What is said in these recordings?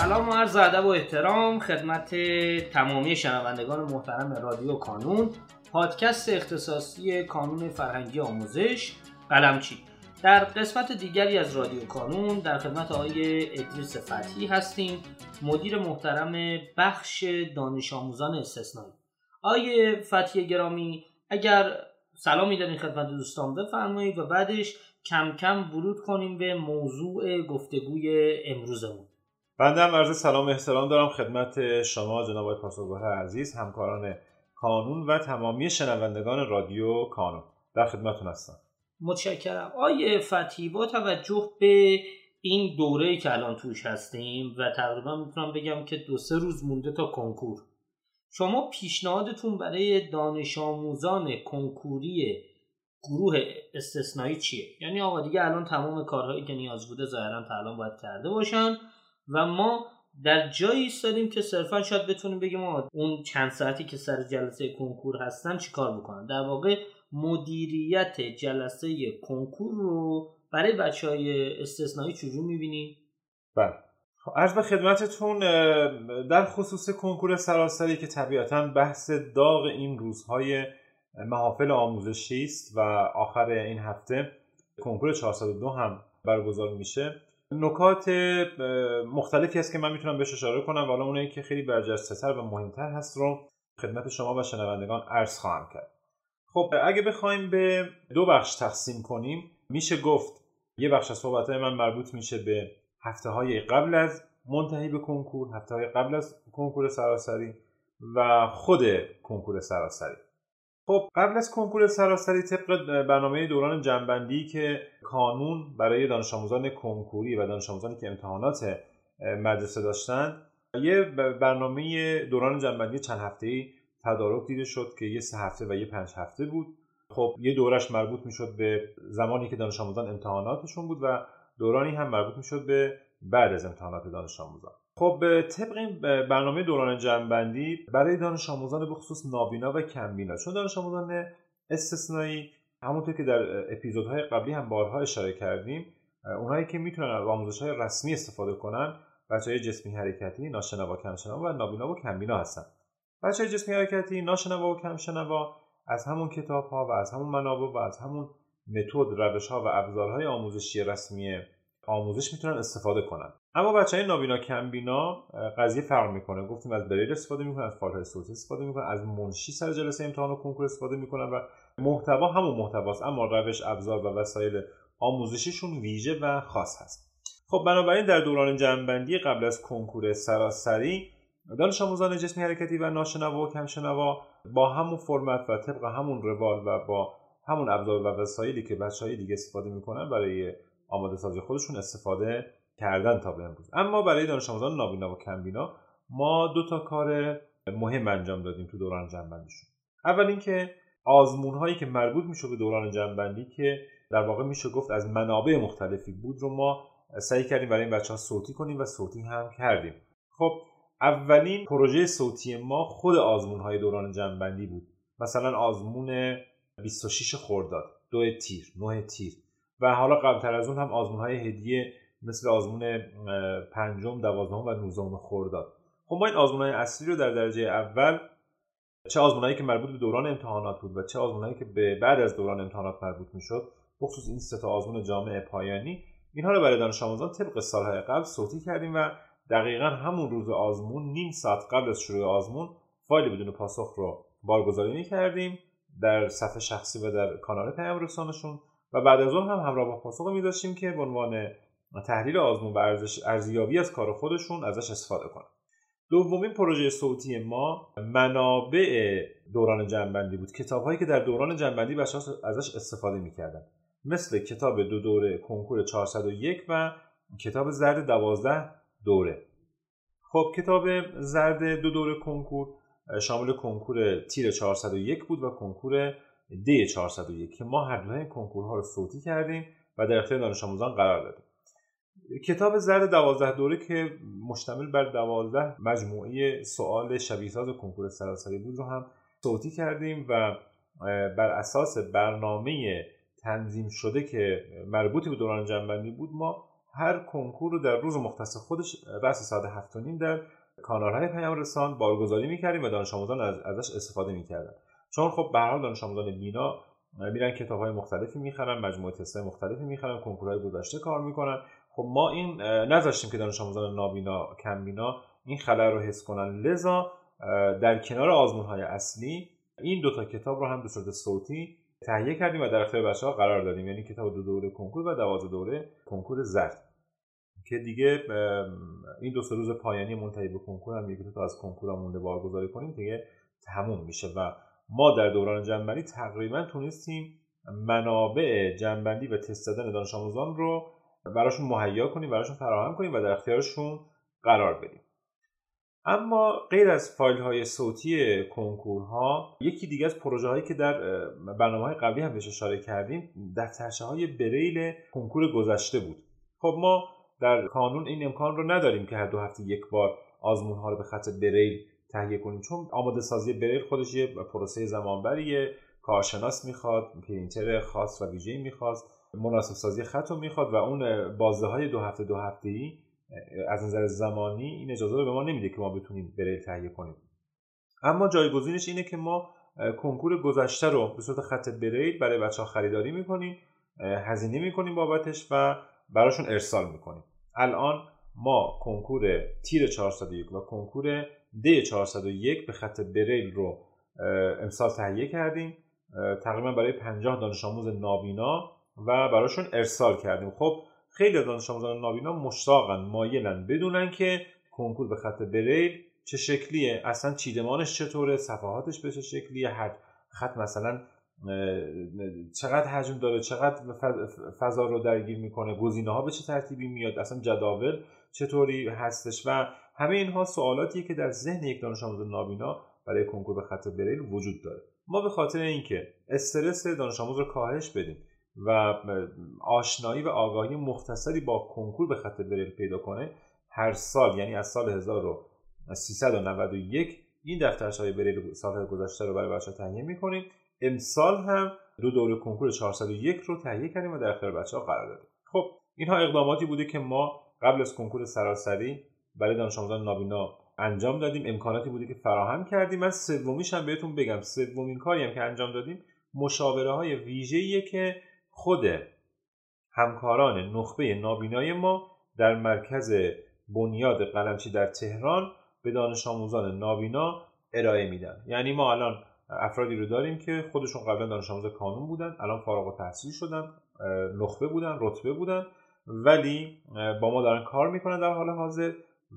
سلام و عرض ادب و احترام خدمت تمامی شنوندگان محترم رادیو کانون پادکست اختصاصی کانون فرهنگی آموزش قلمچی در قسمت دیگری از رادیو کانون در خدمت آقای ادریس فتحی هستیم مدیر محترم بخش دانش آموزان استثنایی. آقای فتحی گرامی اگر سلامی دارین خدمت دوستان بفرمایید و بعدش کم کم ورود کنیم به موضوع گفتگوی امروزمون. بنده هم عرض سلام و احترام دارم خدمت شما جناب آقای عزیز همکاران کانون و تمامی شنوندگان رادیو کانون. در خدمتتون هستم. متشکرم. آیه فتحی با توجه به این دوره که الان توش هستیم و تقریبا می‌تونم بگم که دو سه روز مونده تا کنکور شما پیشنهادتون برای دانش آموزان کنکوری گروه استثنایی چیه؟ یعنی آقا دیگه الان تمام کارهایی که نیاز بوده ظاهرا تا الان باید کرده باشن. و ما در جایی ایستادیم که صرفا شاید بتونیم بگیم اون چند ساعتی که سر جلسه کنکور هستن چیکار بکنن در واقع مدیریت جلسه کنکور رو برای بچه های استثنایی چجور می‌بینیم؟ بله. خب، عرض به خدمتتون در خصوص کنکور سراسری که طبیعتا بحث داغ این روزهای محافل آموزشی است و آخر این هفته کنکور 402 هم برگزار میشه. نکات مختلفی هست که من می‌تونم بهش اشاره کنم و حالا اونایی که خیلی برجسته و مهمتر هست رو خدمت شما و شنوندگان عرض خواهم کرد. خب اگه بخوایم به دو بخش تقسیم کنیم میشه گفت یه بخش از صحبت من مربوط میشه به هفته های قبل از منتهی به کنکور هفته های قبل از کنکور سراسری و خود کنکور سراسری. خب قبل از کنکور سراسری طبق برنامه دوران جنبندی که کانون برای دانش آموزان کنکوری و دانش آموزانی که امتحانات مدرسه داشتند یه برنامه دوران جنبندی چند هفته‌ای تدارک دیده شد که یه سه هفته و یه پنج هفته بود. خب یه دورش مربوط می‌شد به زمانی که دانش آموزان امتحاناتشون بود و دورانی هم مربوط می‌شد به بعد از امتحانات دانش آموزان خب طبق این برنامه دوران جمعبندی برای دانش آموزان به خصوص نابینا و کمبینا. چون دانش آموزان استثنایی همونطور که در اپیزودهای قبلی هم بارها اشاره کردیم اونایی که می‌تونن از آموزش های رسمی استفاده کنن بچه های جسمی حرکتی ناشنوا کمشنوا و نابینا و کمبینا هستن. بچه های جسمی حرکتی ناشنوا و کمشنوا از همون کتاب ها و از همون منابع و از همون متد روش ها و ابزارهای آموزشی رسمی آموزش می‌تونن استفاده کنن. اما بچه های نابینا کمبینا قضیه فرق می‌کنه. گفتیم از بریل استفاده می‌کنن از فایل صوتی استفاده می‌کنن از منشی سر جلسه امتحان و کنکور استفاده می‌کنن و محتوا همون محتواست. اما روش ابزار و وسایل آموزشیشون ویژه و خاص هست. خب بنابراین در دوران جمعبندی قبل از کنکور سراسری دانش آموزان جسمی حرکتی و ناشنوا و کمشنوا با همون فرمت و طبق همون روال و با همون ابزار و وسایلی که بچه های دیگه استفاده می‌کنن برای آماده سازی خودشون استفاده کردن تا به امروز. اما برای دانش آموزان نابینا و کمبینا ما دو تا کار مهم انجام دادیم تو دوران جنبندیشون. اول اینکه آزمون هایی که مربوط میشه به دوران جنبندی که در واقع میشه گفت از منابع مختلفی بود رو ما سعی کردیم برای این بچه ها صوتی کنیم و صوتی هم کردیم. خب اولین پروژه صوتی ما خود آزمون های دوران جنبندی بود. مثلا آزمون 26 خرداد دو تیر 9 تیر. و حالا قبلتر از اون هم آزمون های هدیه مثل آزمون پنجم دوازدهم و نوزدهم خرداد. خب ما این آزمون های اصلی رو در درجه اول چه آزمونهایی که مربوط به دوران امتحانات بود و چه آزمونهایی که به بعد از دوران امتحانات مربوط می‌شد بخصوص این سه تا آزمون جامعه پایانی اینها رو برای دانش آموزان طبق سالهای قبل صوتی کردیم و دقیقا همون روز آزمون نیم ساعت قبل از شروع آزمون فایل بدون پاسخ رو بارگذاری کردیم در صفحه شخصی و در کانال پیام رسانشون و بعد از اون هم همراه با پاسخ میذاشتیم که به عنوان تحلیل آزمون و ارزیابی از کار خودشون ازش استفاده کنن. دومین پروژه صوتی ما منابع دوران جنبندی بود. کتاب هایی که در دوران جنبندی بچه ازش استفاده می‌کردن. مثل کتاب دو دوره کنکور 401 و کتاب زرد 12 دوره. خب کتاب زرد دو دوره کنکور شامل کنکور تیر 401 بود و کنکور دی 401 که ما هر دوی کنکورها رو صوتی کردیم و در اختیار دانش آموزان قرار دادیم. کتاب زرد دوازده دوره که مشتمل بر دوازده مجموعه سوال شبیه ساز کنکور سراسری بود رو هم صوتی کردیم و بر اساس برنامه تنظیم شده که مربوط به دوران جنبندی بود ما هر کنکور رو در روز مختص خودش بحث ساعت هفت در کانال های پیام رسان بارگذاری می‌کردیم و دانش آموزان از ازش استفاده می‌کردن. چون خب به دانش آموزان بینا میرن کتاب های مختلفی می‌خرن مجموعه تست مختلفی می‌خرن کنکورهای گذشته کار می‌کنن. خب ما این نذاشتیم که دانش آموزان نابینا کم بینا این خلل رو حس کنن. لذا در کنار آزمون های اصلی این دوتا کتاب رو هم به صورت صوتی تهیه کردیم و در اختیار بچه ها قرار دادیم. یعنی کتاب دو دوره کنکور و دوازده دوره کنکور زرد. که دیگه این دو سه روز پایانی منتهی به کنکور هم یکی تا از کنکور مونده بارگذاری کنیم دیگه تموم میشه. و ما در دوران جنبندی تقریبا تونستیم منابع جنبندی و تست دادن دانش آموزان رو براشون مهیا کنیم براشون فراهم کنیم و در اختیارشون قرار بدیم. اما غیر از فایل های صوتی کنکورها یکی دیگه از پروژه هایی که در برنامه های قبلی هم بهش اشاره کردیم دفترچه های بریل کنکور گذشته بود. خب ما در کانون این امکان رو نداریم که هر دو هفته یک بار آزمون ها رو به خط بریل تهیه کنیم. چون آماده سازی بریل خودش یه پروسه زمانبریه کارشناس می‌خواد پرینتر خاص و ویژه‌ای می‌خواد مناسب سازی خط رو می‌خواد و اون بازه های دو هفته دو هفته ای از نظر زمانی این اجازه رو به ما نمیده که ما بتونیم بریل تهیه کنیم. اما جایگزینش اینه که ما کنکور گذشته رو به صورت خط بریل برای بچه ها خریداری می‌کنیم هزینه می‌کنیم بابتش و براشون ارسال می‌کنیم. الان ما کنکور تیر 401 و کنکور د 401 به خط بریل رو امسال تهیه کردیم. تقریبا برای 50 دانش آموز نابینا و براشون ارسال کردیم. خب خیلی دانش آموزان نابینا مشتاقن مایلن. بدونن که کنکور به خط بریل چه شکلیه اصلا چیدمانش چطوره صفحاتش به چه شکلیه هر خط مثلا چقدر حجم داره چقدر فضا رو درگیر می‌کنه گزینه ها به چه ترتیبی میاد اصلا جداول چطوری هستش و همه اینها سوالاتیه که در ذهن یک دانش آموز نابینا برای کنکور به خط بریل وجود داره. ما به خاطر اینکه استرس دانش آموز رو کاهش بدیم و آشنایی و آگاهی مختصری با کنکور به خط بریل پیدا کنه هر سال یعنی از سال 1391 این دفترچه‌های بریل سال گذشته رو برای بچه‌ها تهیه می‌کنیم. امسال هم دو دوره کنکور 401 رو تهیه کردیم و در اختیار بچه ها قرار دادیم. خب اینها اقداماتی بوده که ما قبل از کنکور سراسری برای دانش آموزان نابینا انجام دادیم. امکاناتی بوده که فراهم کردیم. من سومیش هم بهتون بگم. سومین کاری هم که انجام دادیم مشاوره های ویژه‌ایه که خود همکاران نخبه نابینای ما در مرکز بنیاد قلمچی در تهران به دانش آموزان نابینا ارائه میدن. یعنی ما الان افرادی رو داریم که خودشون قبلا دانش آموز کانون بودن الان فارغ و تحصیل شدن نخبه بودن رتبه بودن ولی با ما دارن کار می‌کنن در حال حاضر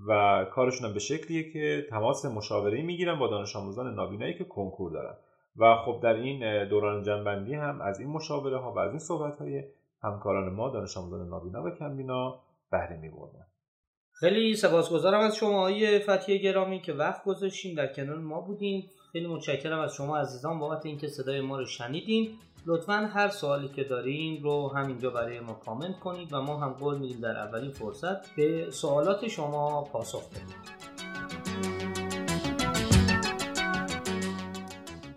و کارشون هم به شکلیه که تماس مشاوره می‌گیرن با دانش آموزان نابینایی که کنکور دارن. و خب در این دوران جنبندی هم از این مشاوره ها و از این صحبت های همکاران ما دانش آموزان نابینا و کمبینا بهره میبردن. خیلی سپاسگزارم از شما های فتیه گرامی که وقت گذاشتین. در کنار ما بودین. خیلی متشکرم از شما عزیزان بابت اینکه صدای ما رو شنیدین. لطفا هر سوالی که دارین رو همینجا برای ما کامنت کنید و ما هم قول میدیم در اولین فرصت به سوالات شما پاسخ بدیم.